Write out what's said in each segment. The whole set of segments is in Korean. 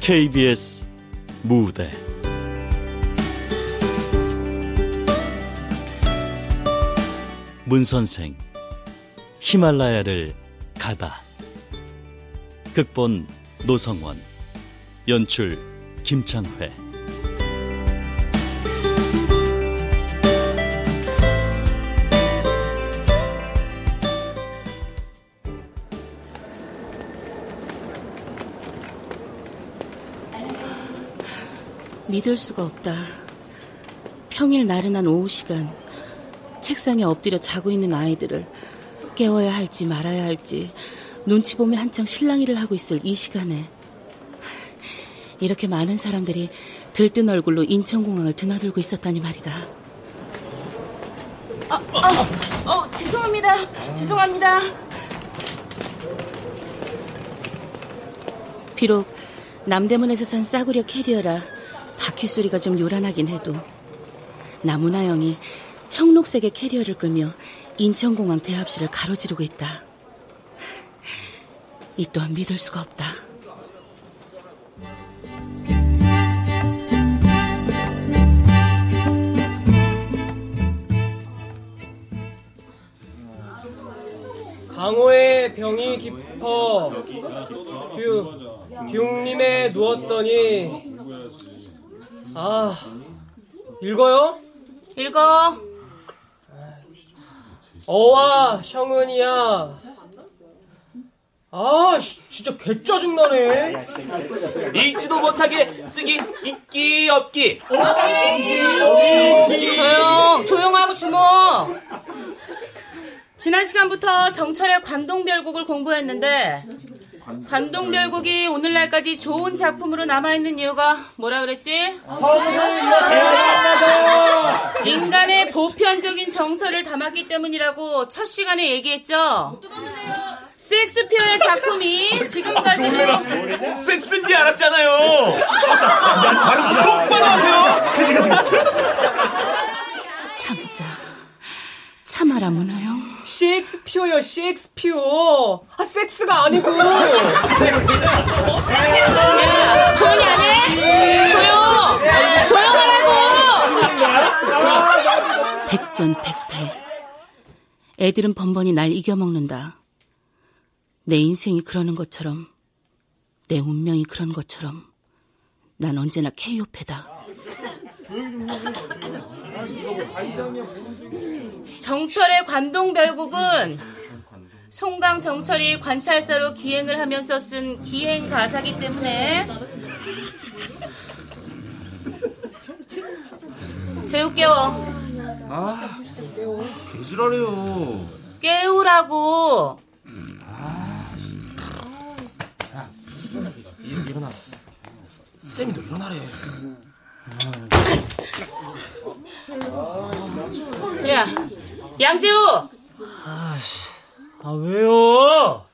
KBS 무대. 문선생 히말라야를 가다. 극본 노성원 연출 김창회 믿을 수가 없다. 평일 나른한 오후 시간 책상에 엎드려 자고 있는 아이들을 깨워야 할지 말아야 할지 눈치 보며 한창 실랑이를 하고 있을 이 시간에 이렇게 많은 사람들이 들뜬 얼굴로 인천공항을 드나들고 있었다니 말이다. 아, 아, 어, 죄송합니다. 죄송합니다. 비록 남대문에서 산 싸구려 캐리어라 바퀴 소리가 좀 요란하긴 해도 나무나 형이 청록색의 캐리어를 끌며 인천공항 대합실을 가로지르고 있다. 이 또한 믿을 수가 없다. 강호에 병이 깊어 뷰 뷰님에 누웠더니 아 읽어요? 읽어. 어와 성은이야. 아, 진짜 개 짜증나네. 읽지도 못하게 쓰기 있기 없기. 조용, 조용하고 주목. 지난 시간부터 정철의 관동별곡을 공부했는데 관동별곡이 오늘날까지 좋은 작품으로 남아있는 이유가 뭐라 그랬지? 인간의 보편적인 정서를 담았기 때문이라고 첫 시간에 얘기했죠? 섹스피어의 작품이 지금까지는 섹스인지 알았잖아요. 똑바로 하세요. 참자 참아라 문화영 셰익스피어요, 셰익스피어. 아, 섹스가 아니고. 야 조용히 안 해? 조용 조용하라고 백전백패 애들은 번번이 날 이겨먹는다 내 인생이 그러는 것처럼 내 운명이 그런 것처럼 난 언제나 KO패다. 정철의 관동별곡은 송강 정철이 관찰사로 기행을 하면서 쓴 기행 가사기 때문에 재우 깨워. 아, 개지랄해요. 깨우라고. 일어나. 쌤이 너 일어나래. 야, 양재우. 아씨, 아 왜요?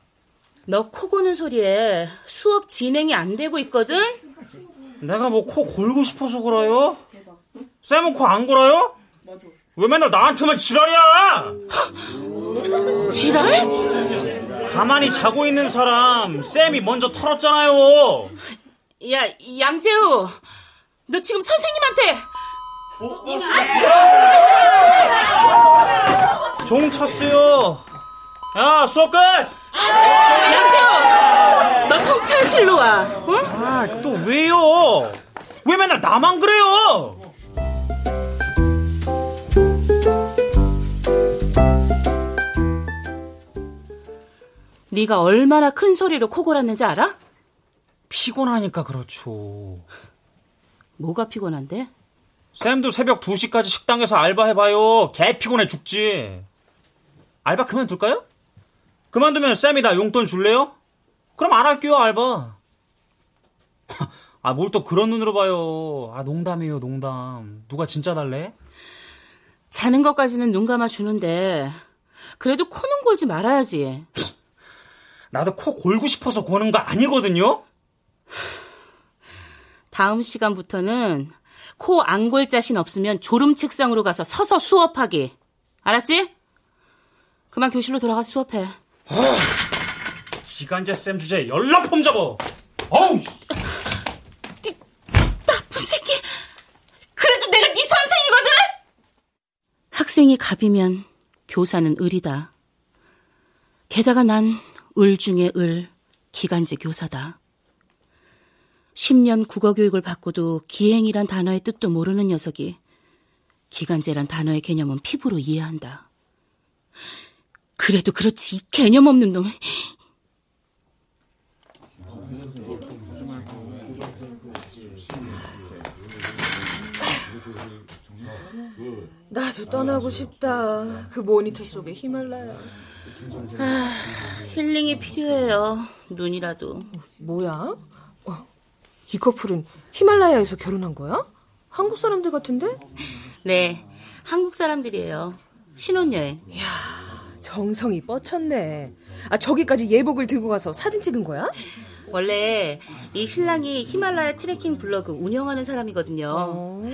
너 코 고는 소리에 수업 진행이 안 되고 있거든? 내가 뭐 코 골고 싶어서 그래요? 쌤은 코 안 골아요? 왜 맨날 나한테만 지랄이야? 지랄? 가만히 자고 있는 사람 쌤이 먼저 털었잖아요. 야, 양재우. 너 지금 선생님한테 종 쳤어요. 야 수업 끝. 양재우. 너 성찰실로 와. 응? 아 또 왜요? 왜 맨날 나만 그래요? 네가 얼마나 큰 소리로 코 골았는지 알아? 피곤하니까 그렇죠. 뭐가 피곤한데? 쌤도 새벽 2시까지 식당에서 알바해봐요. 개 피곤해 죽지. 알바 그만둘까요? 그만두면 쌤이 나 용돈 줄래요? 그럼 안 할게요, 알바. 아, 뭘 또 그런 눈으로 봐요. 아, 농담이에요, 농담. 누가 진짜 달래? 자는 것까지는 눈 감아 주는데 그래도 코는 골지 말아야지. 나도 코 골고 싶어서 고는 거 아니거든요? 다음 시간부터는 코 안 골 자신 없으면 졸음 책상으로 가서 서서 수업하기. 알았지? 그만 교실로 돌아가서 수업해. 아, 어, 기간제 쌤 주제 연락폼 잡어. 어우. 네, 나쁜 새끼. 그래도 내가 네 선생이거든. 학생이 갑이면 교사는 을이다. 게다가 난 을 중에 을 기간제 교사다. 10년 국어 교육을 받고도 기행이란 단어의 뜻도 모르는 녀석이 기간제란 단어의 개념은 피부로 이해한다. 그래도 그렇지 이 개념 없는 놈. 나도 떠나고 싶다. 그 모니터 속에 히말라야. 아, 힐링이 필요해요. 눈이라도. 뭐야? 어, 이 커플은 히말라야에서 결혼한 거야? 한국 사람들 같은데? 네, 한국 사람들이에요. 신혼여행. 정성이 뻗쳤네. 아, 저기까지 예복을 들고 가서 사진 찍은 거야? 원래 이 신랑이 히말라야 트레킹 블로그 운영하는 사람이거든요. 어.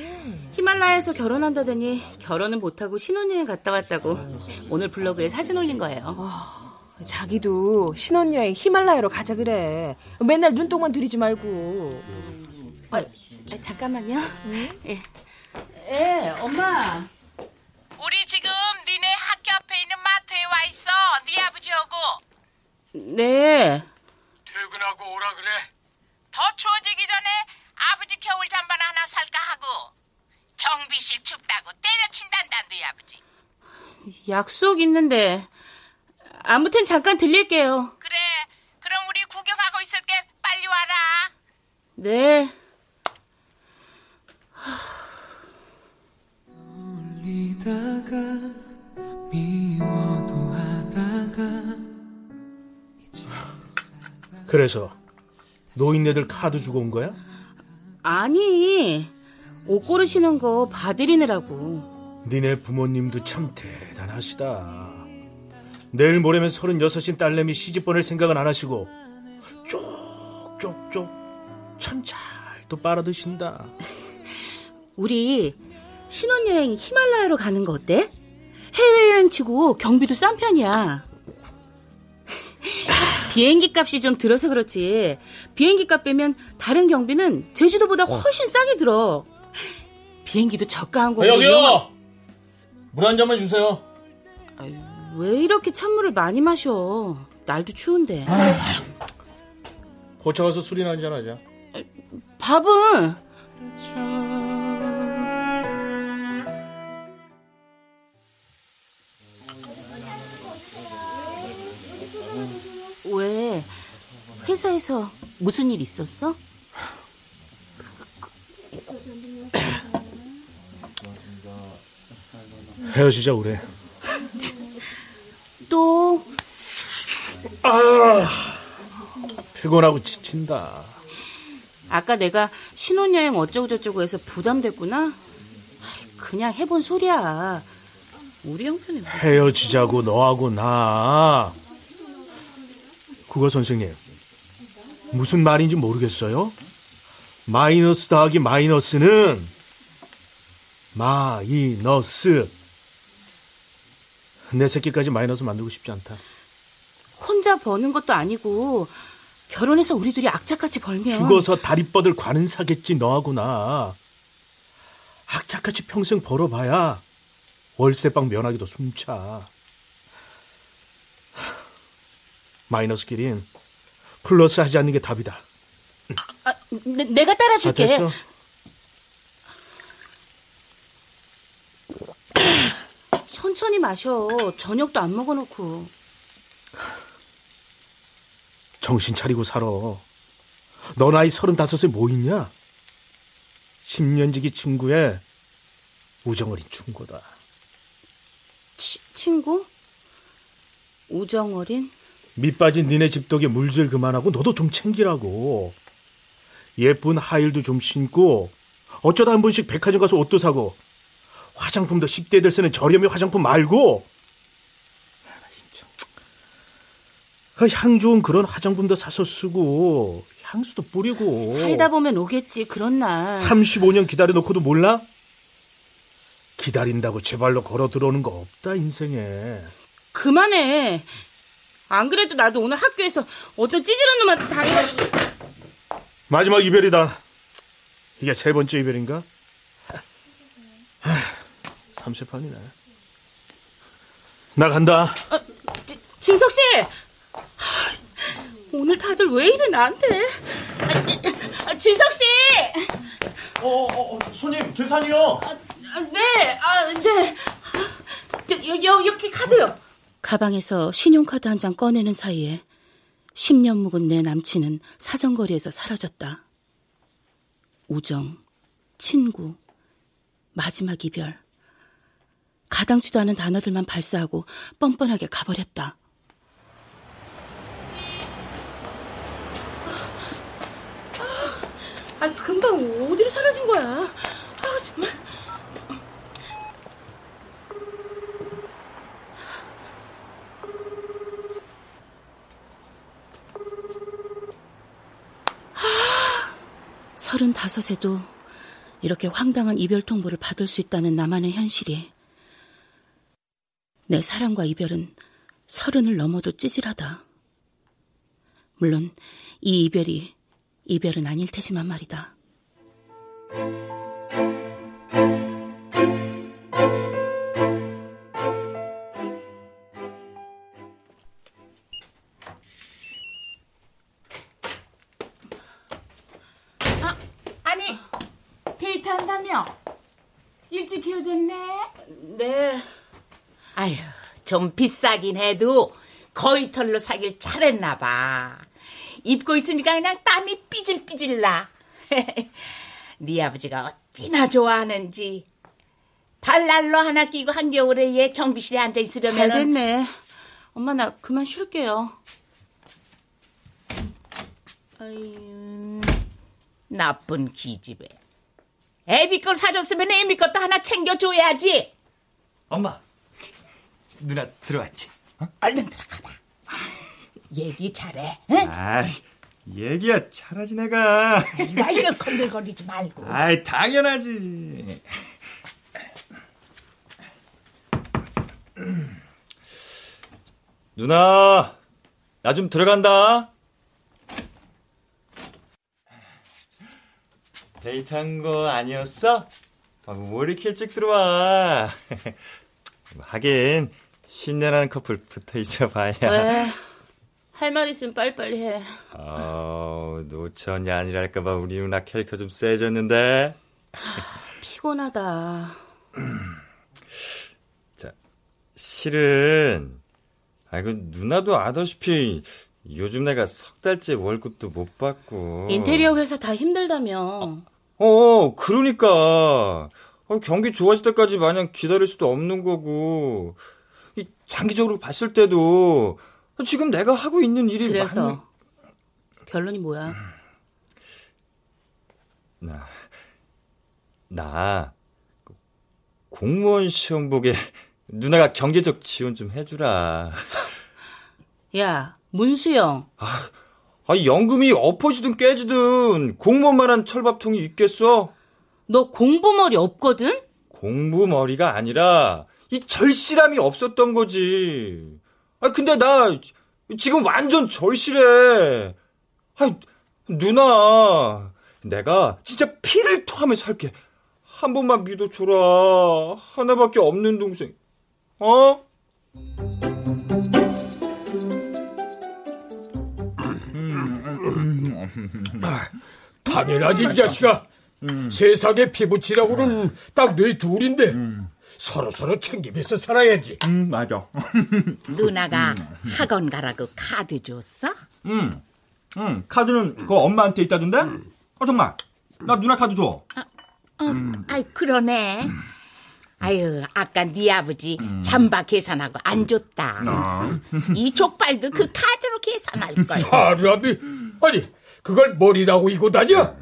히말라야에서 결혼한다더니 결혼은 못하고 신혼여행 갔다 왔다고 오늘 블로그에 사진 올린 거예요. 자기도 신혼여행 히말라야로 가자 그래. 맨날 눈동만 들이지 말고. 아, 아, 잠깐만요. 예. 예, 엄마. 우리 지금 니네 학교 앞에 있는 마트에 와 있어. 네 아버지하고. 네. 퇴근하고 오라 그래. 더 추워지기 전에 아버지 겨울 잠바 하나 살까 하고. 경비실 춥다고 때려친단다 네 아버지. 약속 있는데. 아무튼 잠깐 들릴게요. 그래. 그럼 우리 구경하고 있을게. 빨리 와라. 네. 하다가 그래서 노인네들 카드 주고 온 거야? 아니, 옷 고르시는 거 봐드리느라고. 니네 부모님도 참 대단하시다. 내일 모레면 서른여섯인 딸내미 시집 보낼 생각은 안 하시고 쪽쪽쪽 참 잘도 빨아드신다. 우리 신혼여행 히말라야로 가는 거 어때? 해외여행 치고 경비도 싼 편이야. 비행기 값이 좀 들어서 그렇지. 비행기 값 빼면 다른 경비는 제주도보다 훨씬 싸게 들어. 비행기도 저가 항공. 여기요. 물 한 잔만 주세요. 왜 이렇게 찬물을 많이 마셔? 날도 추운데. 고쳐 가서 술이나 한잔 하자. 밥은 왜 회사에서 무슨 일 있었어? 헤어지자 그래. 또 피곤하고 지친다. 아까 내가 신혼여행 어쩌고저쩌고 해서 부담됐구나. 그냥 해본 소리야. 우리 형편에 뭐. 헤어지자고 너하고 나. 국어 선생님. 무슨 말인지 모르겠어요? 마이너스 더하기 마이너스는 마이너스. 내 새끼까지 마이너스 만들고 싶지 않다. 혼자 버는 것도 아니고 결혼해서 우리 둘이 악착같이 벌면 죽어서 다리 뻗을 관은 사겠지 너하고 나. 악착같이 평생 벌어봐야 월세방 면하기도 숨차. 마이너스끼린 플러스 하지 않는 게 답이다. 아, 내, 내가 아, 따라줄게. 됐어. 천천히 마셔. 저녁도 안 먹어놓고. 정신 차리고 살아. 너 나이 서른다섯에 뭐 있냐? 10년지기 친구의 우정어린 충고다. 치, 친구? 우정어린? 밑 빠진 니네 집덕에 물질 그만하고 너도 좀 챙기라고. 예쁜 하일도 좀 신고 어쩌다 한 번씩 백화점 가서 옷도 사고 화장품도 10대들 쓰는 저렴이 화장품 말고. 그향 좋은 그런 화장품도 사서 쓰고 향수도 뿌리고 살다 보면 오겠지, 그런 날. 35년 기다려놓고도 몰라? 기다린다고 제 발로 걸어 들어오는 거 없다 인생에 그만해. 안 그래도 나도 오늘 학교에서 어떤 찌질한 놈한테 당해가지고. 마지막 이별이다. 이게 세 번째 이별인가? 삼세판이네. 나 간다. 진석 씨! 오늘 다들 왜 이래 나한테? 아, 진석 씨! 어, 어, 어, 손님 계산이요. 아, 네, 아, 네. 저, 여, 여, 여기 카드요. 가방에서 신용카드 한 장 꺼내는 사이에 10년 묵은 내 남친은 사정거리에서 사라졌다. 우정, 친구, 마지막 이별. 가당치도 않은 단어들만 발사하고 뻔뻔하게 가버렸다. 아, 금방 어디로 사라진 거야? 아, 정말. 서른다섯에도 이렇게 황당한 이별 통보를 받을 수 있다는 나만의 현실이 내 사랑과 이별은 서른을 넘어도 찌질하다. 물론 이 이별이 이별은 아닐 테지만 말이다. 좀 비싸긴 해도 거의 털로 사길 잘했나 봐. 입고 있으니까 그냥 땀이 삐질삐질 나. 네 아버지가 어찌나 좋아하는지. 발랄로 하나 끼고 한겨울에 얘 경비실에 앉아 있으려면 잘 됐네. 엄마 나 그만 쉴게요. 아유, 나쁜 기집애. 애비 걸 사줬으면 애미 것도 하나 챙겨줘야지. 엄마, 누나 들어왔지? 얼른 들어가봐. 얘기 잘해. 응? 아이, 얘기야 잘하지 내가. 나 이거 건들거리지 말고. 아이, 당연하지. 누나, 나 좀 들어간다. 데이트한 거 아니었어? 아, 뭐 이렇게 일찍 들어와? 하긴 신내라는 커플 붙어 있어 봐야. 왜? 할말 있으면 빨리빨리 해. 아, 노천이 아니랄까봐 우리 누나 캐릭터 좀 세졌는데. 피곤하다. 자, 실은 아이고 누나도 아다시피 요즘 내가 석 달째 월급도 못 받고. 인테리어 회사 다 힘들다며. 어, 그러니까 어, 경기 좋아질 때까지 마냥 기다릴 수도 없는 거고. 이 장기적으로 봤을 때도 지금 내가 하고 있는 일이 그래서 많이... 결론이 뭐야? 나, 나그 공무원 시험 보게 누나가 경제적 지원 좀 해주라. 야, 문수영. 아, 아 연금이 엎어지든 깨지든 공무원만한 철밥통이 있겠어? 너 공부머리 없거든? 공부머리가 아니라 이 절실함이 없었던 거지. 아 근데 나 지금 완전 절실해. 아 누나 내가 진짜 피를 토하면서 할게. 한 번만 믿어줘라. 하나밖에 없는 동생. 어? 당연하지 이 자식아. 세상에 피부치라고는 딱 너희 둘인데 서로 서로 챙기면서 살아야지. 음 맞아. 누나가 학원 가라고 카드 줬어? 응. 응. 카드는 그 엄마한테 있다던데? 어 정말. 나 누나 카드 줘. 어, 아이 그러네. 아유, 아까 네 아버지 잠바 계산하고 안 줬다. 이 족발도 그 카드로 계산할 거야. 사람이 아니 그걸 머리라고 이고 다녀?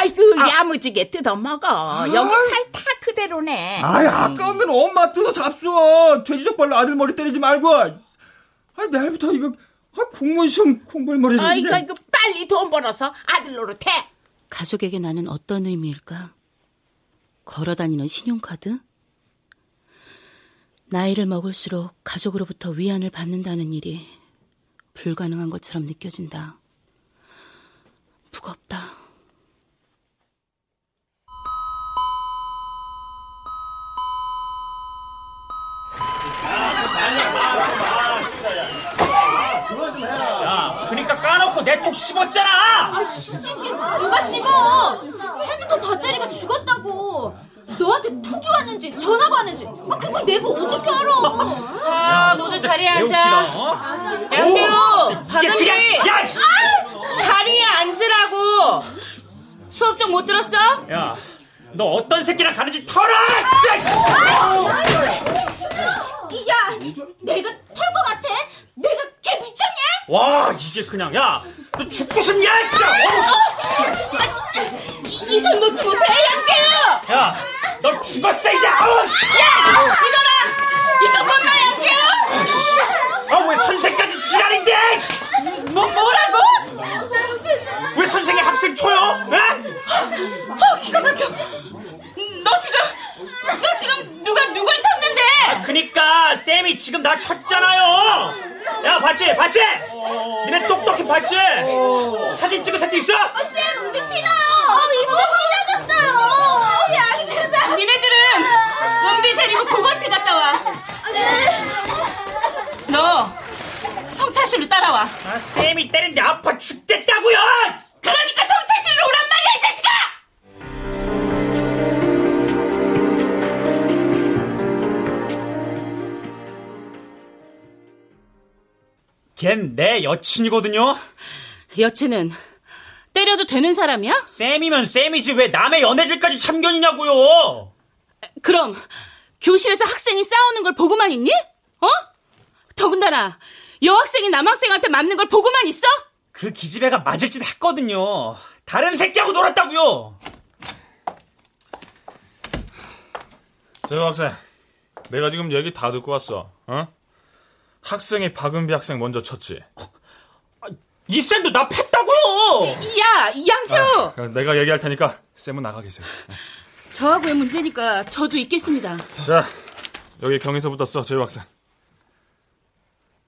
아이고 야무지게 뜯어 먹어. 여기 살 다 그대로네. 아이 아까우면 엄마 뜯어 잡숴. 돼지족발로 아들 머리 때리지 말고. 아 내일부터 이거 아, 공무원 시험 공부할 머리. 아이고 이거 빨리 돈 벌어서 아들 노릇해. 가족에게 나는 어떤 의미일까? 걸어다니는 신용카드? 나이를 먹을수록 가족으로부터 위안을 받는다는 일이 불가능한 것처럼 느껴진다. 무겁다. 까놓고 내 톡 씹었잖아. 누가 씹어? 핸드폰 배터리가 죽었다고. 너한테 톡이 왔는지 전화가 왔는지 아, 그건 내가 어떻게 알아? 자, 모두 자리에 앉아. 양재우, 박은비, 야, 씨! 자리에 앉으라고. 수업 좀 못 들었어? 야, 너 어떤 새끼랑 가는지 털어! 야, 내가 털 것 같아? 내가 걔 미쳤냐? 와, 이게 그냥, 야, 너 죽고 싶냐, 진짜! 이손 놓지 못해, 양재우! 야, 너 죽었어, 이제! 아우, 씨! 야! 이놈아! 이손 못 놔, 양재우! 아, 왜 선생까지 지랄인데! 뭐, 뭐라고? 왜 선생이 학생 쳐요? 에? 어, 기가 막혀. 너 지금, 너 지금 누가 누굴 쳤는데? 아, 그니까, 쌤이 지금 나 쳤잖아요! 야, 봤지? 봤지? 니네 똑똑히 봤지? 사진 찍은 새끼 있어? 쌤, 우리 피나요. 입술 삐져졌어요. 양준아. 니네들은 은비 데리고 보건실 갔다 와. 너 성차실로 따라와. 아, 쌤이 때린데 아파 죽겠다고요! 그러니까 성차실로 오란 말이야, 이 자식아! 걘 내 여친이거든요? 여친은 때려도 되는 사람이야? 쌤이면 쌤이지 왜 남의 연애질까지 참견이냐고요! 그럼 교실에서 학생이 싸우는 걸 보고만 있니? 어? 더군다나 여학생이 남학생한테 맞는 걸 보고만 있어? 그 기집애가 맞을 짓 했거든요. 다른 새끼하고 놀았다고요! 저 학생, 내가 지금 얘기 다 듣고 왔어. 어? 학생이 박은비 학생 먼저 쳤지. 이 쌤도 나 팼다고요! 야, 양채우! 아, 내가 얘기할 테니까 쌤은 나가 계세요. 저하고의 문제니까 저도 있겠습니다. 자, 여기 경에서 붙었어, 재유 학생.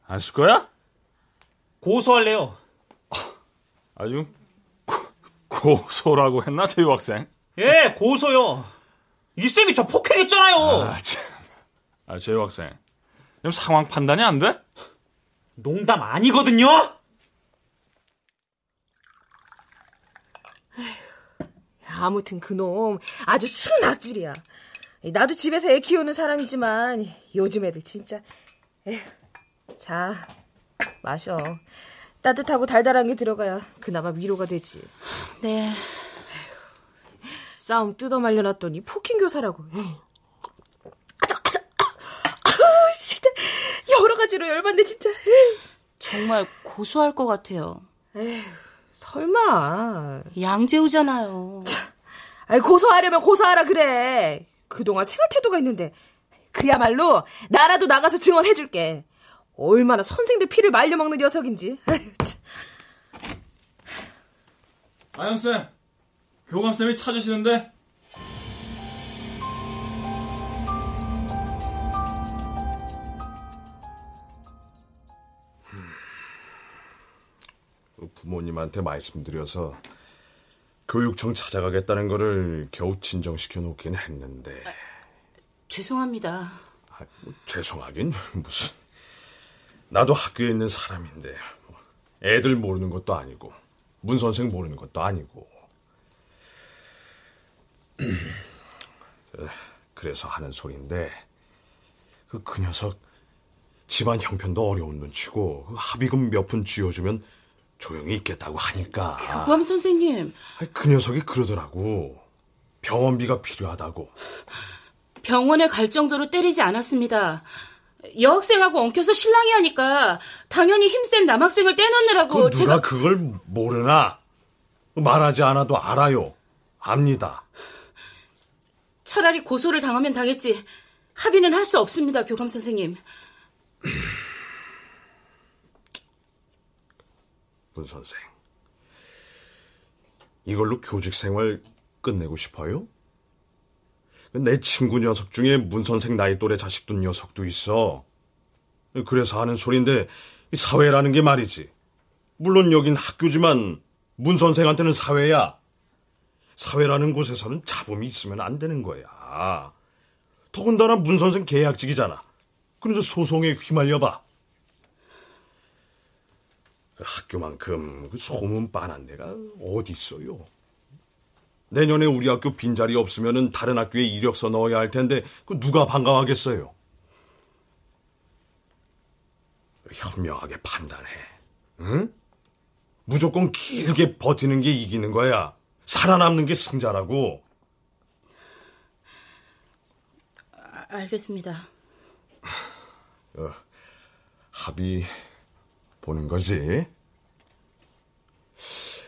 안 쓸 거야? 고소할래요. 아주 고, 고소라고 했나, 재유 학생? 예, 고소요. 이 쌤이 저 폭행했잖아요. 아, 참. 아, 재유 학생. 지금 상황 판단이 안 돼? 농담 아니거든요? 아무튼 그놈 아주 순 악질이야. 나도 집에서 애 키우는 사람이지만 요즘 애들 진짜. 에휴. 자, 마셔. 따뜻하고 달달한 게 들어가야 그나마 위로가 되지. 네. 싸움 뜯어 말려놨더니 폭행 교사라고 진짜 여러 가지로 열받네 진짜. 정말 고소할 것 같아요. 에휴, 설마. 양재우잖아요. 아이, 고소하려면 고소하라 그래. 그동안 생활 태도가 있는데 그야말로 나라도 나가서 증언해줄게. 얼마나 선생들 피를 말려먹는 녀석인지. 아영쌤, 교감쌤이 찾으시는데? 부모님한테 말씀드려서 교육청 찾아가겠다는 거를 겨우 진정시켜 놓긴 했는데. 죄송합니다. 아, 뭐, 죄송하긴 무슨. 나도 학교에 있는 사람인데 뭐, 애들 모르는 것도 아니고 문 선생 모르는 것도 아니고. 그래서 하는 소리인데 그, 그 녀석 집안 형편도 어려운 눈치고 그 합의금 몇 푼 쥐어주면 조용히 있겠다고 하니까. 교감 선생님, 그 녀석이 그러더라고. 병원비가 필요하다고. 병원에 갈 정도로 때리지 않았습니다. 여학생하고 엉켜서 실랑이 하니까 당연히 힘센 남학생을 떼놓느라고 그 제가 그걸 모르나? 말하지 않아도 알아요. 압니다. 차라리 고소를 당하면 당했지. 합의는 할 수 없습니다, 교감 선생님. 문 선생 이걸로 교직 생활 끝내고 싶어요? 내 친구 녀석 중에 문 선생 나이 또래 자식 둔 녀석도 있어. 그래서 하는 소린데 사회라는 게 말이지. 물론 여긴 학교지만 문 선생한테는 사회야. 사회라는 곳에서는 잡음이 있으면 안 되는 거야. 더군다나 문 선생 계약직이잖아. 그래서 소송에 휘말려 봐. 그 학교만큼 그 소문 빤한 데가 어디 있어요? 내년에 우리 학교 빈자리 없으면은 다른 학교에 이력서 넣어야 할 텐데 그 누가 반가워하겠어요? 현명하게 판단해. 응? 무조건 길게 버티는 게 이기는 거야. 살아남는 게 승자라고. 아, 알겠습니다. 어, 합의 보는 거지.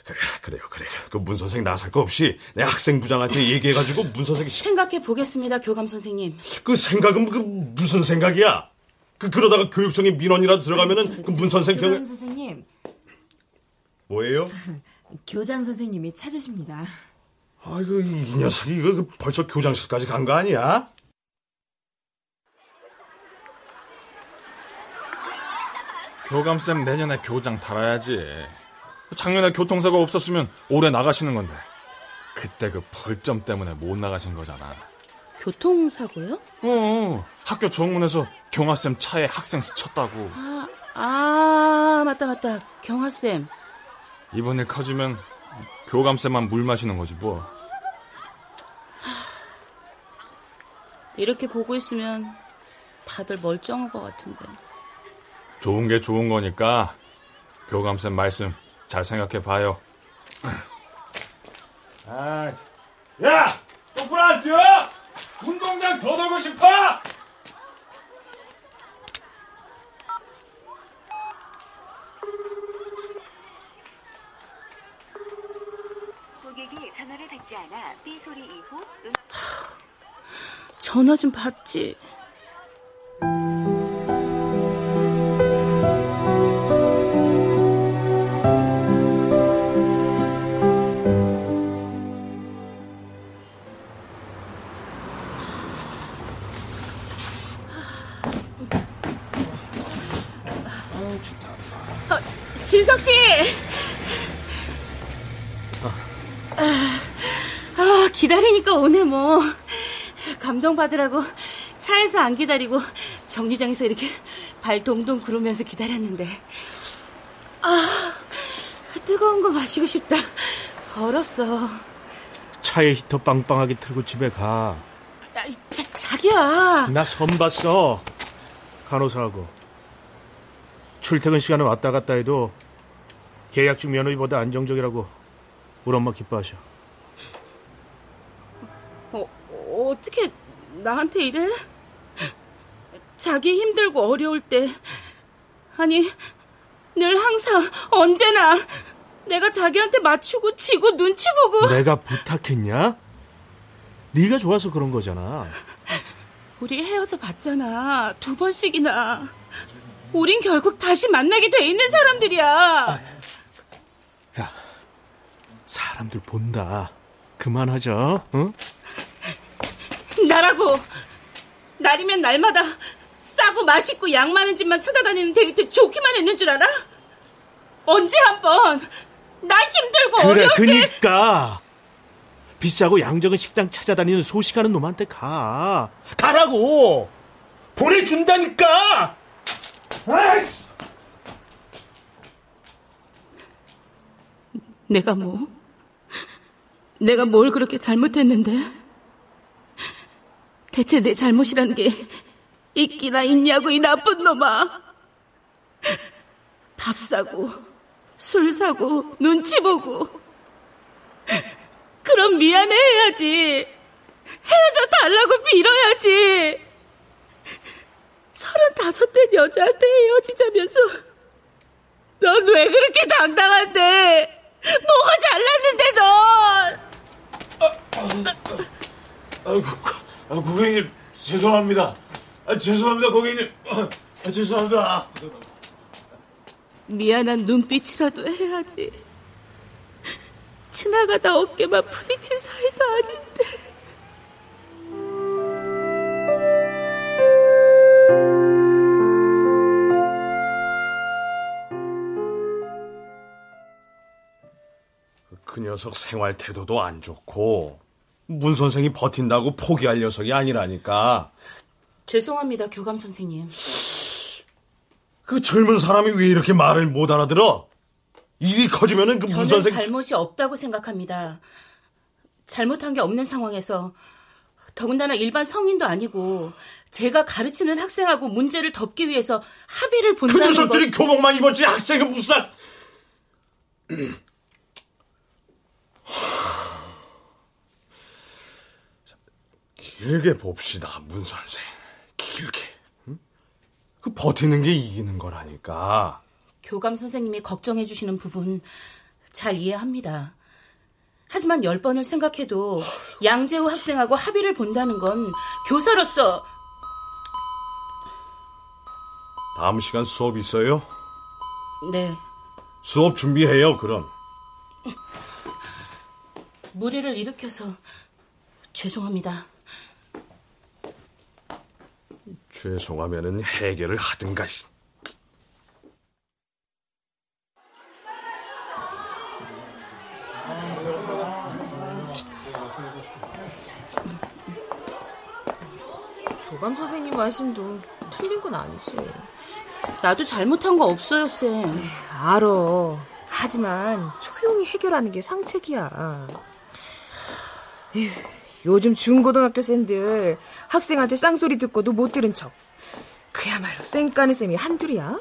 그래, 그래요, 그래. 그문 선생 나설 거 없이 내 학생 부장한테 얘기해가지고 문 선생 생각해 보겠습니다, 교감 선생님. 그 생각은 그 무슨 생각이야? 그 그러다가 교육청에 민원이라도 들어가면은 그 문 선생 교감 병 선생님, 뭐예요? 교장 선생님이 찾으십니다. 아이고 이, 이 녀석이 이거 그 벌써 교장실까지 간 거 아니야? 교감쌤 내년에 교장 달아야지. 작년에 교통사고 없었으면 올해 나가시는 건데. 그때 그 벌점 때문에 못 나가신 거잖아. 교통사고요? 어, 학교 정문에서 경아쌤 차에 학생 스쳤다고. 아, 아, 맞다, 맞다. 경화쌤. 이번 일 커지면 교감쌤만 물 마시는 거지 뭐. 이렇게 보고 있으면 다들 멀쩡한 것 같은데. 좋은 게 좋은 거니까 교감쌤 말씀 잘 생각해 봐요. 아, 야! 똑바로 안 뛰어! 운동장 더 돌고 싶어! 고객이 전화를 받지 않아 삐 소리 이후 음... 전화 좀 받지. 감동받으라고 차에서 안 기다리고 정류장에서 이렇게 발 동동 구르면서 기다렸는데. 아, 뜨거운 거 마시고 싶다. 얼었어. 차에 히터 빵빵하게 틀고 집에 가. 야, 자, 자기야. 나 선 봤어. 간호사하고. 출퇴근 시간에 왔다 갔다 해도 계약직 며느리보다 안정적이라고 우리 엄마 기뻐하셔. 어, 어떻게 나한테 이래? 자기 힘들고 어려울 때 아니 늘 항상 언제나 내가 자기한테 맞추고 치고 눈치 보고 내가 부탁했냐? 네가 좋아서 그런 거잖아. 우리 헤어져 봤잖아 두 번씩이나 우린 결국 다시 만나게 돼 있는 사람들이야 사람들 본다. 그만하자. 응? 나라고 날이면 날마다 싸고 맛있고 양 많은 집만 찾아다니는 데이트 좋기만 했는 줄 알아? 언제 한번 나 힘들고 그래, 어려울 때 그니까. 비싸고 양적은 식당 찾아다니는 소식하는 놈한테 가. 가라고! 보내준다니까! 아이씨! 내가 뭐 내가 뭘 그렇게 잘못했는데 대체 내 잘못이란 게 있기나 있냐고 이 나쁜 놈아. 밥 사고 술 사고 눈치 보고. 그럼 미안해 해야지. 헤어져 달라고 빌어야지. 서른다섯 된 여자한테 헤어지자면서 넌 왜 그렇게 당당한데? 뭐가 잘났는데 넌? 아이고, 아, 고객님, 죄송합니다. 아, 죄송합니다, 고객님. 아, 죄송합니다. 미안한 눈빛이라도 해야지. 지나가다 어깨만 부딪힌 사이도 아닌데. 그 녀석 생활 태도도 안 좋고 문 선생이 버틴다고 포기할 녀석이 아니라니까. 죄송합니다, 교감 선생님. 그 젊은 사람이 왜 이렇게 말을 못 알아들어? 일이 커지면은 그 저는 문선생 잘못이 없다고 생각합니다. 잘못한 게 없는 상황에서 더군다나 일반 성인도 아니고 제가 가르치는 학생하고 문제를 덮기 위해서 합의를 그 본다는 녀석들이 건 교복만 입었지 학생은 무슨 길게 봅시다 문 선생 길게 응? 그 버티는 게 이기는 거라니까 교감 선생님이 걱정해 주시는 부분 잘 이해합니다. 하지만 열 번을 생각해도 양재우 학생하고 합의를 본다는 건 교사로서 다음 시간 수업 있어요? 네 수업 준비해요 그럼 무리를 일으켜서 죄송합니다. 죄송하면은 해결을 하든가 교감 선생님 말씀도 틀린 건 아니지. 나도 잘못한 거 없어요, 쌤. 알아. 하지만 조용히 해결하는 게 상책이야. 에휴, 요즘 중고등학교 쌤들 학생한테 쌍소리 듣고도 못 들은 척. 그야말로 쌩까는 쌤이 한둘이야.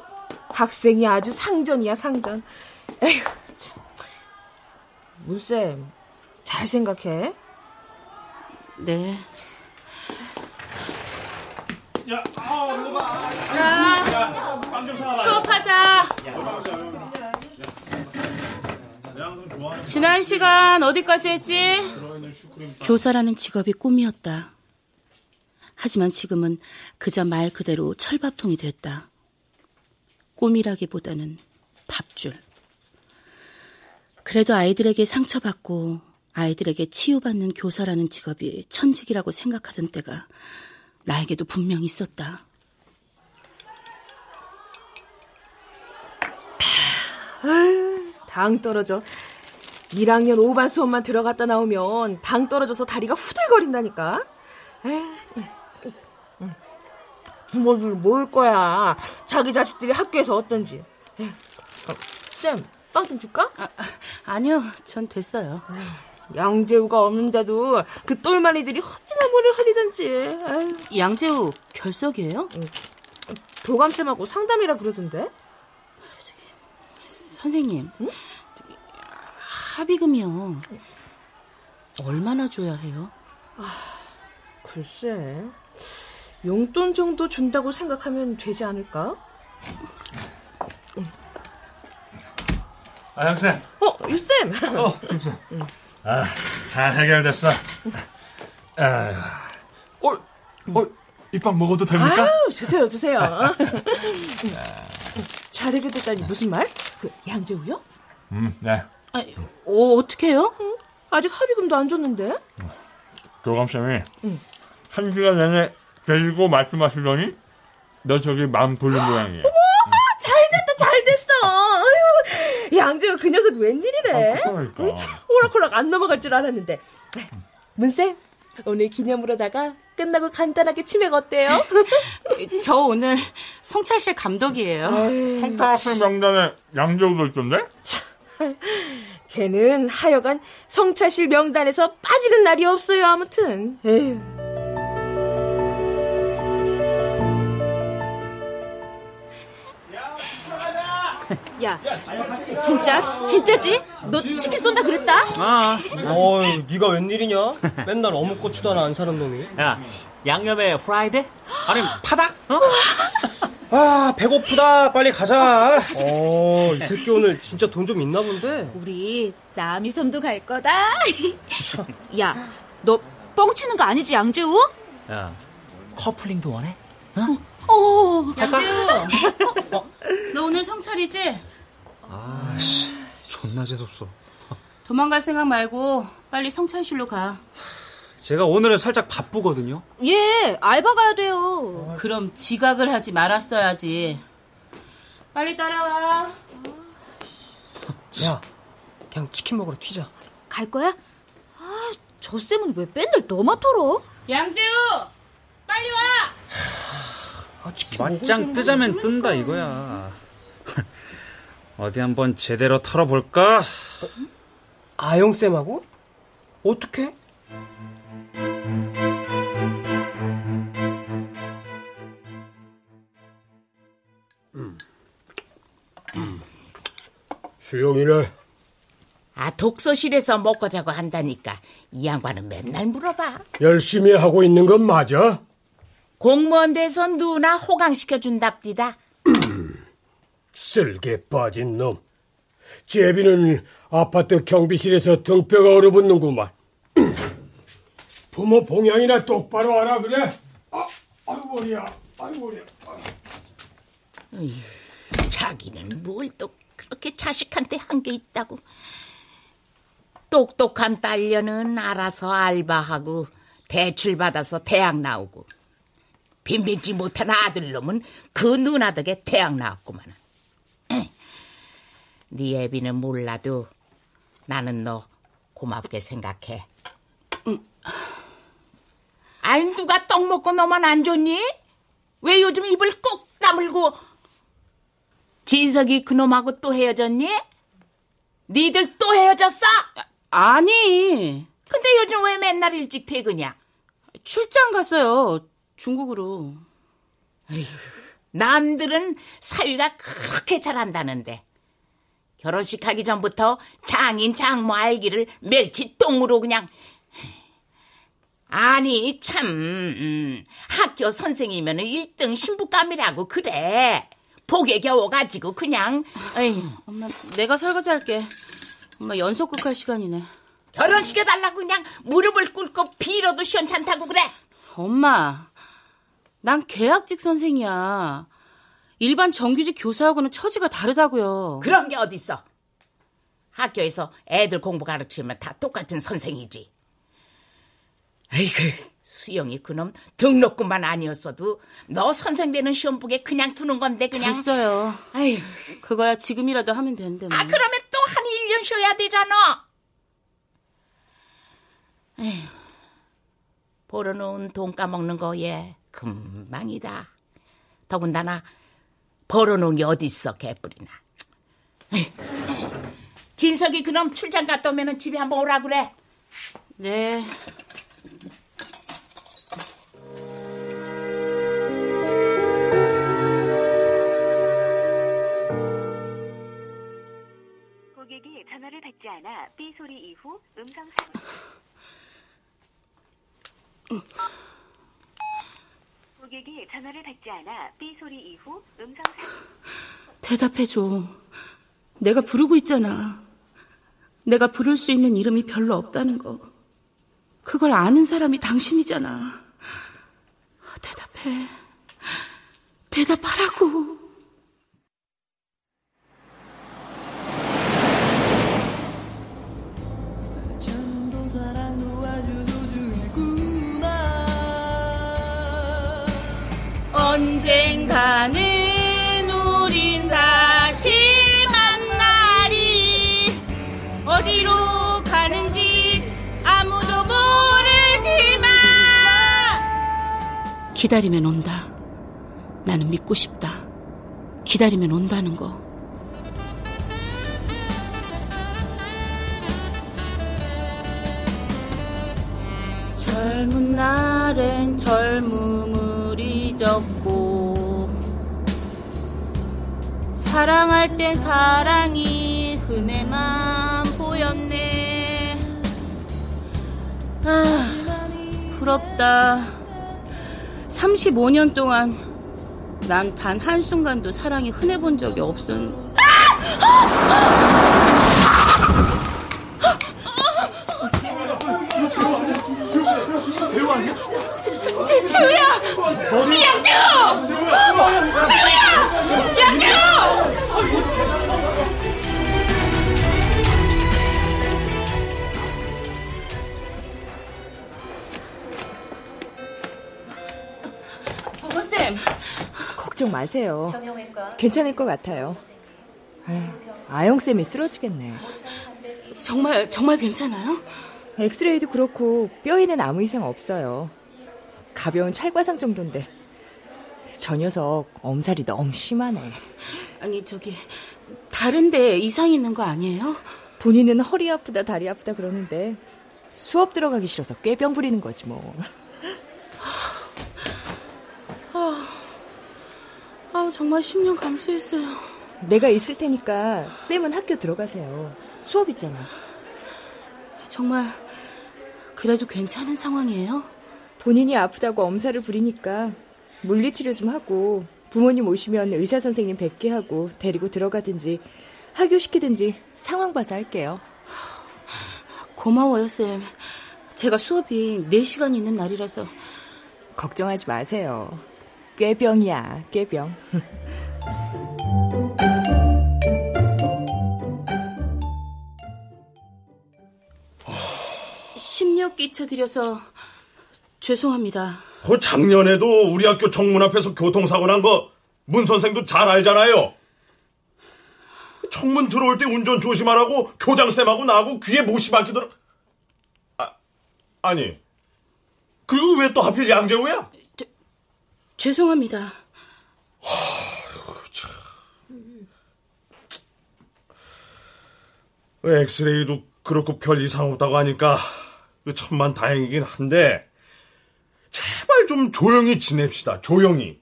학생이 아주 상전이야 상전. 에휴, 참. 문쌤, 잘 생각해. 네. 야, 아, 이거 봐. 자, 빵좀 사와라. 수업하자. 지난 시간 어디까지 했지? 교사라는 직업이 꿈이었다. 하지만 지금은 그저 말 그대로 철밥통이 됐다. 꿈이라기보다는 밥줄. 그래도 아이들에게 상처받고 아이들에게 치유받는 교사라는 직업이 천직이라고 생각하던 때가 나에게도 분명 있었다. 아유, 당 떨어져. 1학년 5반 수업만 들어갔다 나오면 당 떨어져서 다리가 후들거린다니까. 부모들 모일 거야. 자기 자식들이 학교에서 어떤지. 에휴, 어, 쌤, 빵 좀 줄까? 아, 니요 전 됐어요. 양재우가 없는데도 그 똘마니들이 허지나 뭐를 흐리던지. 아유. 양재우 결석이에요? 교감쌤하고 상담이라 그러던데. 선생님, 합의금이요. 얼마나 줘야 해요? 아, 글쎄. 용돈 정도 준다고 생각하면 되지 않을까? 아, 형쌤. 어, 유쌤. 어, 김쌤. 아, 잘 해결됐어. 아, 어, 어, 이빵 먹어도 됩니까? 아유, 드세요, 드세요. 잘 해결됐다니 무슨 말? 그 양재우요? 음, 네. 아, 어, 어떻게 해요? 아직 합의금도 안 줬는데. 교감쌤이 응. 한 시간 내내 데리고 말씀하시더니 너 저기 마음 돌린 모양이에요. 아, 잘 됐다, 잘 됐어. 아유, 양재우 그 녀석 웬일이래? 아, 그러니까. 호락호락 안 넘어갈 줄 알았는데. 문쌤, 오늘 기념으로다가 끝나고 간단하게 치맥 어때요? 저 오늘 성찰실 감독이에요. 성타학생 명단에 양재우도 있던데? 걔는 하여간 성찰실 명단에서 빠지는 날이 없어요, 아무튼. 에휴. 야, 진짜? 진짜지? 너 치킨 쏜다 그랬다? 아, 어, 네가 웬일이냐? 맨날 어묵 고추도 하나 안 사는 놈이. 야, 양념에 프라이드? 아니, 파닭? 어? 아, 배고프다. 빨리 가자. 어, 이 새끼 오늘 진짜 돈 좀 있나 본데. 우리 남이섬도 갈 거다. 야, 너 뻥치는 거 아니지, 양재우? 야, 커플링도 원해? 어. 양재우, 너 오늘 성찰이지? 아씨, 존나 재수없어. 도망갈 생각 말고 빨리 성찰실로 가. 제가 오늘은 살짝 바쁘거든요. 예, 알바 가야 돼요. 그럼 지각을 하지 말았어야지. 빨리 따라와. 야, 그냥 치킨 먹으러 튀자. 갈 거야? 아, 저 쌤은 왜 맨날 너만 털어? 양재우, 빨리 와. 맞짱 뜨자면 뜬다 이거야. 어디 한번 제대로 털어볼까? 아영쌤하고? 어떻게? 수영이네. 아, 독서실에서 먹고 자고 한다니까. 이 양반은 맨날 물어봐. 열심히 하고 있는 건 맞아? 공무원 돼서 누나 호강시켜준답디다. 쓸개 빠진 놈. 제비는 아파트 경비실에서 등뼈가 얼어붙는구만. 부모 봉양이나 똑바로 하라 그래. 아, 아유 머리야. 아유 머리야. 자기는 뭘 또 그렇게 자식한테 한 게 있다고. 똑똑한 딸녀는 알아서 알바하고 대출 받아서 대학 나오고 빈빈지 못한 아들놈은 그 누나 덕에 대학 나왔구만. 네 애비는 몰라도 나는 너 고맙게 생각해. 아니 누가 떡 먹고 너만 안 좋니? 왜 요즘 입을 꾹 다물고 진석이 그놈하고 또 헤어졌니? 니들 또 헤어졌어? 아니. 근데 요즘 왜 맨날 일찍 퇴근이야? 출장 갔어요. 중국으로. 에휴, 남들은 사위가 그렇게 잘한다는데 결혼식 하기 전부터 장인 장모 알기를 멸치 똥으로 그냥 아니 참 음, 학교 선생이면 1등 신부감이라고 그래 복에 겨워가지고 그냥 에휴. 엄마, 내가 설거지 할게. 엄마 연속극 할 시간이네. 결혼시켜달라고 그냥 무릎을 꿇고 빌어도 시원찮다고 그래. 엄마, 난 계약직 선생이야. 일반 정규직 교사하고는 처지가 다르다고요. 그런 게 어딨어. 학교에서 애들 공부 가르치면 다 똑같은 선생이지. 에이그 수영이 그놈 등록금만 아니었어도 너 선생 되는 시험 보게 그냥 두는 건데 그냥 됐어요. 아휴 그거야 지금이라도 하면 된대. 뭐. 아 그러면 또 한 1년 쉬어야 되잖아. 에휴 벌어놓은 돈 까먹는 거에 금방이다. 더군다나 벌어놓은 게 어딨어 개뿔이나. 진석이 그놈 출장 갔다 오면 집에 한번 오라 그래. 네. 고객이 전화를 받지 않아 삐 소리 이후 음성 고객이 전화를 받지 않아 삐 소리 이후 음성 대답해줘. 내가 부르고 있잖아. 내가 부를 수 있는 이름이 별로 없다는 거. 그걸 아는 사람이 당신이잖아. 대답해. 대답하라고. 기다리면 온다. 나는 믿고 싶다. 기다리면 온다는 거. 젊은 날엔 젊음을 잊었고 사랑할 땐 사랑이 흔해만 보였네. 아 부럽다 35년 동안 난 단 한순간도 사랑이 흔해 본 적이 없었는데 제 지우야! 양주! 지우야! 걱정 마세요. 괜찮을 것 같아요. 아영 쌤이 쓰러지겠네. 정말 정말 괜찮아요? 엑스레이도 그렇고 뼈에는 아무 이상 없어요. 가벼운 찰과상 정도인데 저 녀석 엄살이 너무 심하네. 아니 저기 다른데 이상이 있는 거 아니에요? 본인은 허리 아프다 다리 아프다 그러는데 수업 들어가기 싫어서 꾀병 부리는 거지 뭐. 아, 아 정말 10년 감수했어요. 내가 있을 테니까 쌤은 학교 들어가세요. 수업 있잖아. 정말 그래도 괜찮은 상황이에요? 본인이 아프다고 엄살을 부리니까 물리치료 좀 하고 부모님 오시면 의사 선생님 뵙게 하고 데리고 들어가든지 하교시키든지 상황 봐서 할게요. 고마워요, 쌤. 제가 수업이 4시간 있는 날이라서. 걱정하지 마세요. 꾀병이야, 꾀병. 심력 끼쳐드려서 죄송합니다. 그 작년에도 우리 학교 정문 앞에서 교통사고 난 거 문 선생도 잘 알잖아요. 정문 들어올 때 운전 조심하라고 교장쌤하고 나하고 귀에 못이 박히더라. 아, 아니. 그리고 왜 또 하필 양재우야? 죄송합니다. 엑스레이도 그렇고 별 이상 없다고 하니까 천만 다행이긴 한데 제발 좀 조용히 지냅시다. 조용히.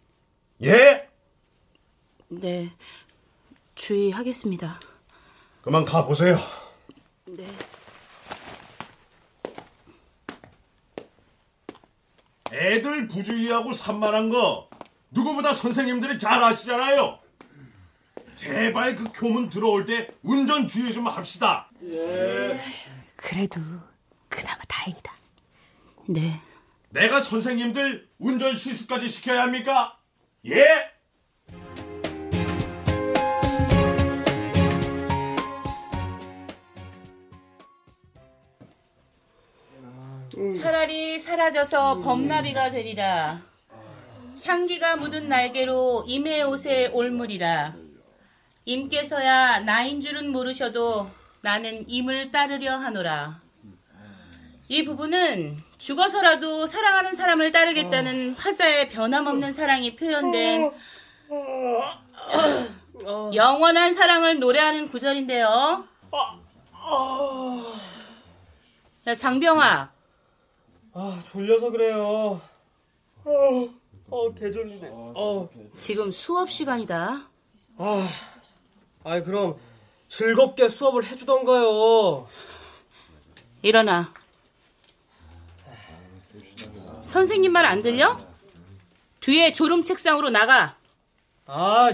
예? 네. 주의하겠습니다. 그만 가 보세요. 네. 애들 부주의하고 산만한 거 누구보다 선생님들이 잘 아시잖아요. 제발 그 교문 들어올 때 운전 주의 좀 합시다. 예. 그래도 그나마 다행이다. 네. 내가 선생님들 운전 실수까지 시켜야 합니까? 예? 차라리 사라져서 범나비가 되리라. 향기가 묻은 날개로 임의 옷에 올무리라. 임께서야 나인 줄은 모르셔도 나는 임을 따르려 하노라. 이 부분은 죽어서라도 사랑하는 사람을 따르겠다는 화자의 변함없는 사랑이 표현된 영원한 사랑을 노래하는 구절인데요. 야, 장병아. 아, 졸려서 그래요. 어, 어, 개졸리네. 어. 지금 수업 시간이다. 아, 아이, 그럼 즐겁게 수업을 해주던가요. 일어나. 선생님 말 안 들려? 뒤에 졸음 책상으로 나가. 아,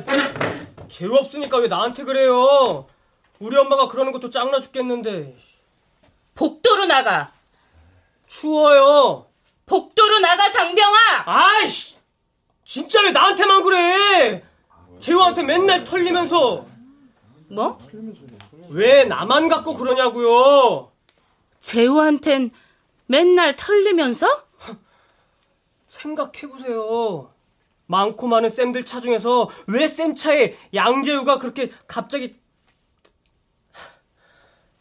재우 없으니까 왜 나한테 그래요? 우리 엄마가 그러는 것도 짱나 죽겠는데. 복도로 나가. 추워요. 복도로 나가, 장병아! 아이씨! 진짜 왜 나한테만 그래? 재우한테 맨날 털리면서. 뭐? 왜 나만 갖고 그러냐고요? 재우한텐 맨날 털리면서? 생각해보세요. 많고 많은 쌤들 차 중에서 왜 쌤 차에 양재우가 그렇게 갑자기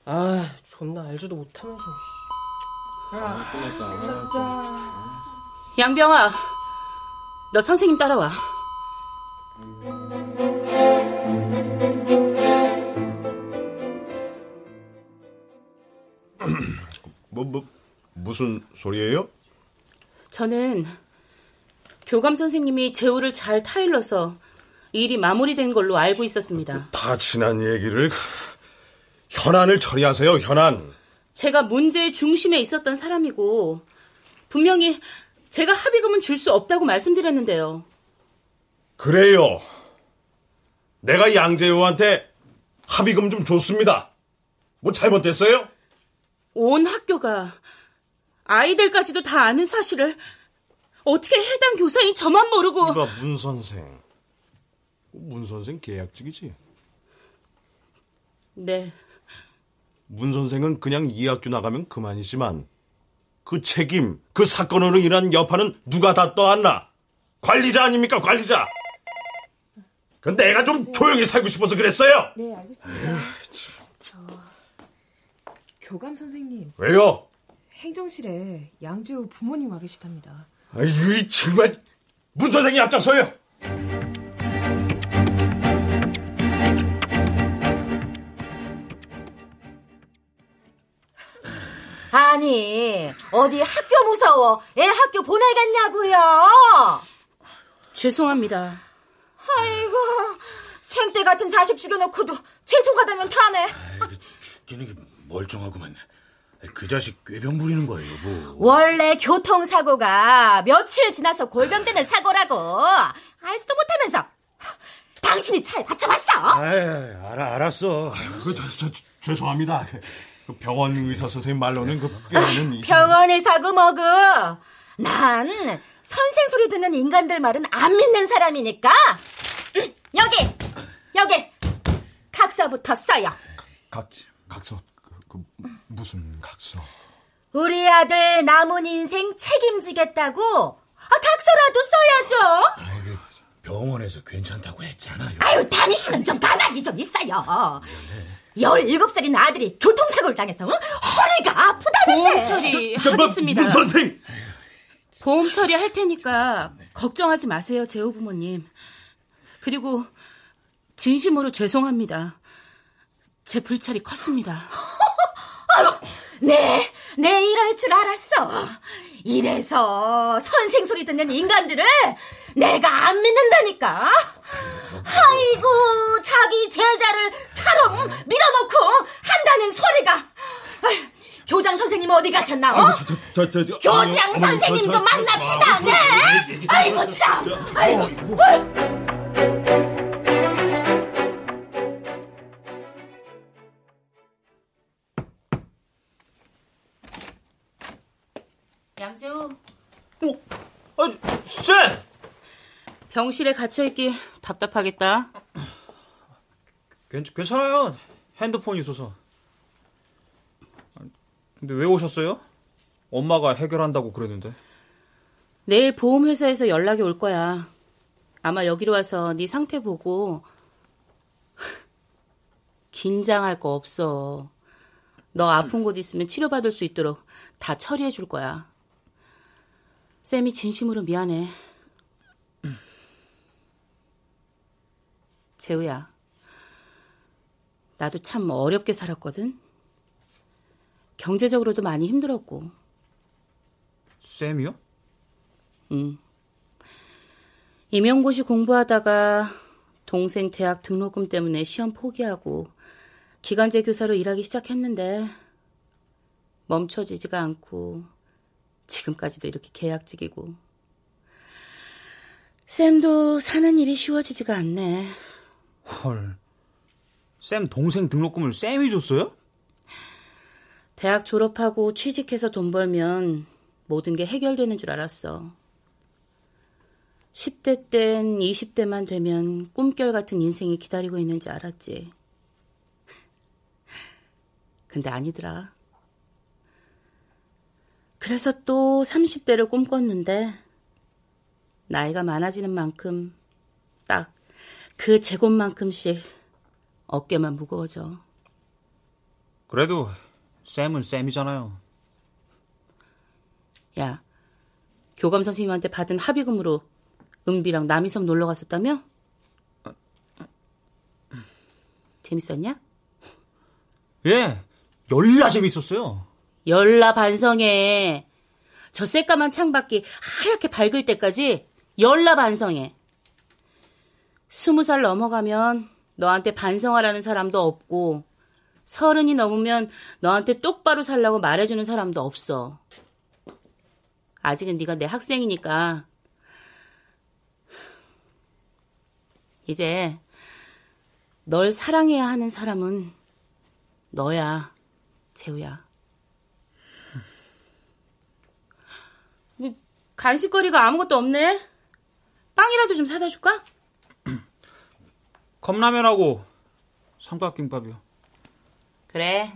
아 존나 알지도 못하면서 아, 양병아, 너 선생님 따라와. 뭐, 뭐, 무슨 소리예요? 저는 교감 선생님이 재우를 잘 타일러서 일이 마무리된 걸로 알고 있었습니다. 다 지난 얘기를 현안을 처리하세요. 현안. 제가 문제의 중심에 있었던 사람이고 분명히 제가 합의금은 줄 수 없다고 말씀드렸는데요. 그래요. 내가 양재호한테 합의금 좀 줬습니다. 뭐 잘못됐어요? 온 학교가 아이들까지도 다 아는 사실을 어떻게 해당 교사인 저만 모르고 이봐 문 선생. 문 선생 계약직이지. 네. 문 선생은 그냥 이 학교 나가면 그만이지만 그 책임, 그 사건으로 인한 여파는 누가 다 떠안나? 관리자 아닙니까 관리자? 그 내가 좀 조용히 살고 싶어서 그랬어요. 네, 알겠습니다. 저 교감 선생님. 왜요? 행정실에 양재우 부모님 와 계시답니다. 아유 정말 문 선생이 앞장서요. 아니, 어디 학교 무서워. 애 학교 보내겠냐고요. 죄송합니다. 아이고, 생떼 같은 자식 죽여놓고도 죄송하다면 타네. 죽기는 멀쩡하구만. 그 자식 꾀병 부리는 거예요, 여보. 원래 교통사고가 며칠 지나서 골병되는 사고라고. 알지도 못하면서. 당신이 차에 받쳐봤어? 아이, 알아, 알았어. 그, 저, 저, 저, 죄송합니다. 그 병원 의사 선생님 말로는 그 뼈는 이- 병원을 사고 뭐고. 난 선생 소리 듣는 인간들 말은 안 믿는 사람이니까. 음, 여기, 여기. 각서부터 써요. 각, 각서, 그, 그, 무슨 각서? 우리 아들 남은 인생 책임지겠다고. 아, 각서라도 써야죠. 병원에서 괜찮다고 했잖아요. 아유, 다니시는 좀 가만히 좀 있어요. 17살인 아들이 교통사고를 당해서 응? 허리가 아프다는데. 보험 처리하겠습니다. 문 선생! 보험 처리 할 테니까 걱정하지 마세요, 제호 부모님. 그리고 진심으로 죄송합니다. 제 불찰이 컸습니다. 네, 내 이럴 줄 알았어. 이래서 선생 소리 듣는 인간들을 내가 안 믿는다니까. 아이고, 자기 제자를 차로 밀어놓고 한다는 소리가. 아휴, 교장 선생님 어디 가셨나? 어? 저, 저, 저, 교장 선생님 저, 좀 저, 만납시다. 네. 아이고 참. 아이고. 병실에 갇혀있기 답답하겠다. 괜, 괜찮아요. 핸드폰이 있어서. 근데 왜 오셨어요? 엄마가 해결한다고 그랬는데. 내일 보험회사에서 연락이 올 거야. 아마 여기로 와서 네 상태 보고 긴장할 거 없어. 너 아픈 곳 있으면 치료받을 수 있도록 다 처리해 줄 거야. 쌤이 진심으로 미안해. 재우야. 나도 참 어렵게 살았거든. 경제적으로도 많이 힘들었고. 쌤이요? 응. 임용고시 공부하다가 동생 대학 등록금 때문에 시험 포기하고 기간제 교사로 일하기 시작했는데 멈춰지지가 않고 지금까지도 이렇게 계약직이고 쌤도 사는 일이 쉬워지지가 않네. 헐. 쌤 동생 등록금을 쌤이 줬어요? 대학 졸업하고 취직해서 돈 벌면 모든 게 해결되는 줄 알았어. 10대 땐 20대만 되면 꿈결 같은 인생이 기다리고 있는지 알았지. 근데 아니더라. 그래서 또 30대를 꿈꿨는데, 나이가 많아지는 만큼, 딱 그 제곱만큼씩 어깨만 무거워져. 그래도 쌤은 쌤이잖아요. 야, 교감 선생님한테 받은 합의금으로 은비랑 남이섬 놀러 갔었다며? 재밌었냐? 예, 열나 재밌었어요. 열나 반성해. 저 새까만 창밖이 하얗게 밝을 때까지 열나 반성해. 스무 살 넘어가면 너한테 반성하라는 사람도 없고, 서른이 넘으면 너한테 똑바로 살라고 말해주는 사람도 없어. 아직은 네가 내 학생이니까 이제 널 사랑해야 하는 사람은 너야, 재우야. 뭐, 간식거리가 아무것도 없네. 빵이라도 좀 사다 줄까? 컵라면하고 삼각김밥이요. 그래.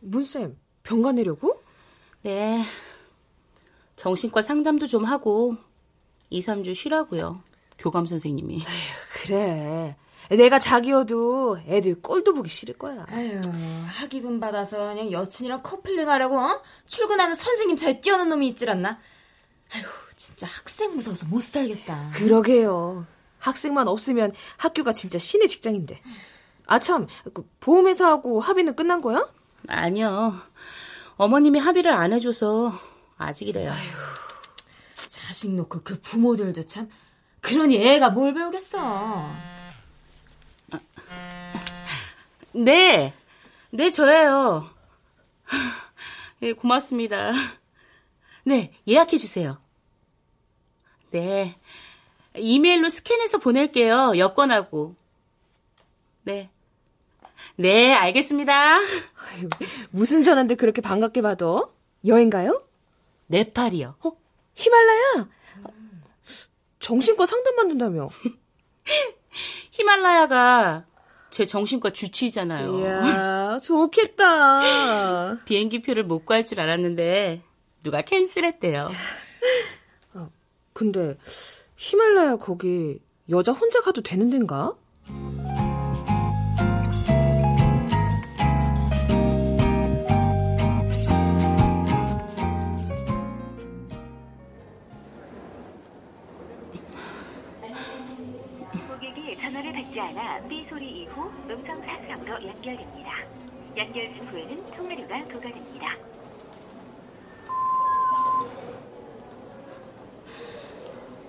문쌤, 병 가 내려고? 네. 정신과 상담도 좀 하고 2, 3주 쉬라고요. 교감 선생님이. 그래. 내가 자기여도 애들 꼴도 보기 싫을 거야. 아유, 학위금 받아서 그냥 여친이랑 커플링 하려고 어? 출근하는 선생님 잘 뛰어는 놈이 있질 않나? 아휴, 진짜 학생 무서워서 못 살겠다. 그러게요. 학생만 없으면 학교가 진짜 신의 직장인데. 아, 참, 그 보험회사하고 합의는 끝난 거야? 아니요. 어머님이 합의를 안 해줘서 아직이래요. 자식 놓고 그 부모들도 참. 그러니 애가 뭘 배우겠어. 네, 네, 저예요. 예, 고맙습니다. 네, 예약해 주세요. 네, 이메일로 스캔해서 보낼게요. 여권하고. 네. 네, 알겠습니다. 무슨 전화인데 그렇게 반갑게 받아? 여행 가요? 네팔이요. 어? 히말라야? 정신과 상담 받는다며? 히말라야가 제 정신과 주치의잖아요. 이야, 좋겠다. 비행기 표를 못 구할 줄 알았는데 누가 캔슬했대요. 어, 근데 히말라야 거기 여자 혼자 가도 되는 데인가? 음성 사상으로 연결됩니다. 연결 중 후에는 통화료가 부과됩니다.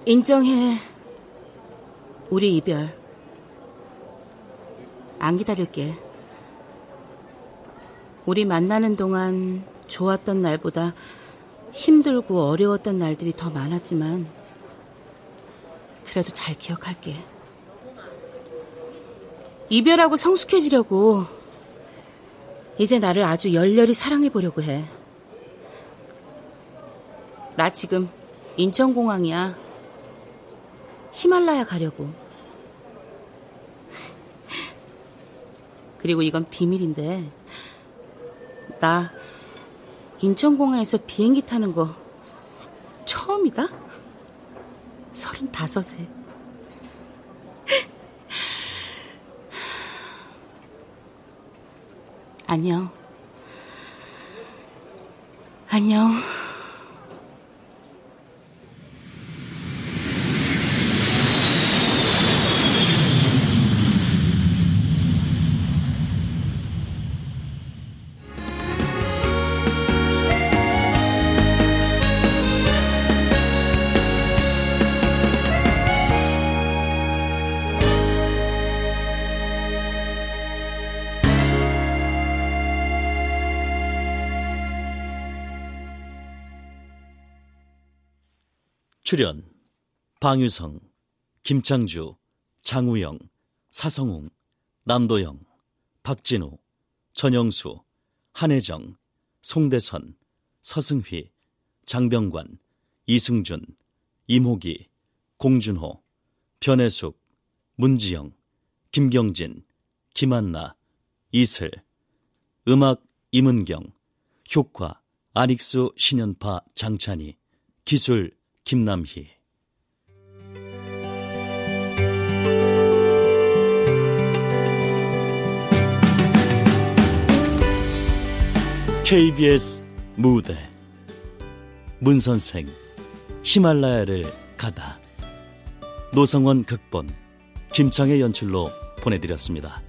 인정해. 우리 이별. 안 기다릴게. 우리 만나는 동안 좋았던 날보다 힘들고 어려웠던 날들이 더 많았지만, 그래도 잘 기억할게. 이별하고 성숙해지려고, 이제 나를 아주 열렬히 사랑해 보려고 해. 나 지금 인천공항이야. 히말라야 가려고. 그리고 이건 비밀인데, 나 인천공항에서 비행기 타는 거 처음이다? 서른다섯에. 안녕. 안녕. 출연 방유성, 김창주, 장우영, 사성웅, 남도영, 박진우, 전영수, 한혜정, 송대선, 서승휘, 장병관, 이승준, 임호기, 공준호, 변혜숙, 문지영, 김경진, 김한나, 이슬, 음악 임은경, 효과 안익수 신연파 장찬희, 기술 김남희. KBS 무대. 문선생 히말라야를 가다. 노성원 극본 김창의 연출로 보내드렸습니다.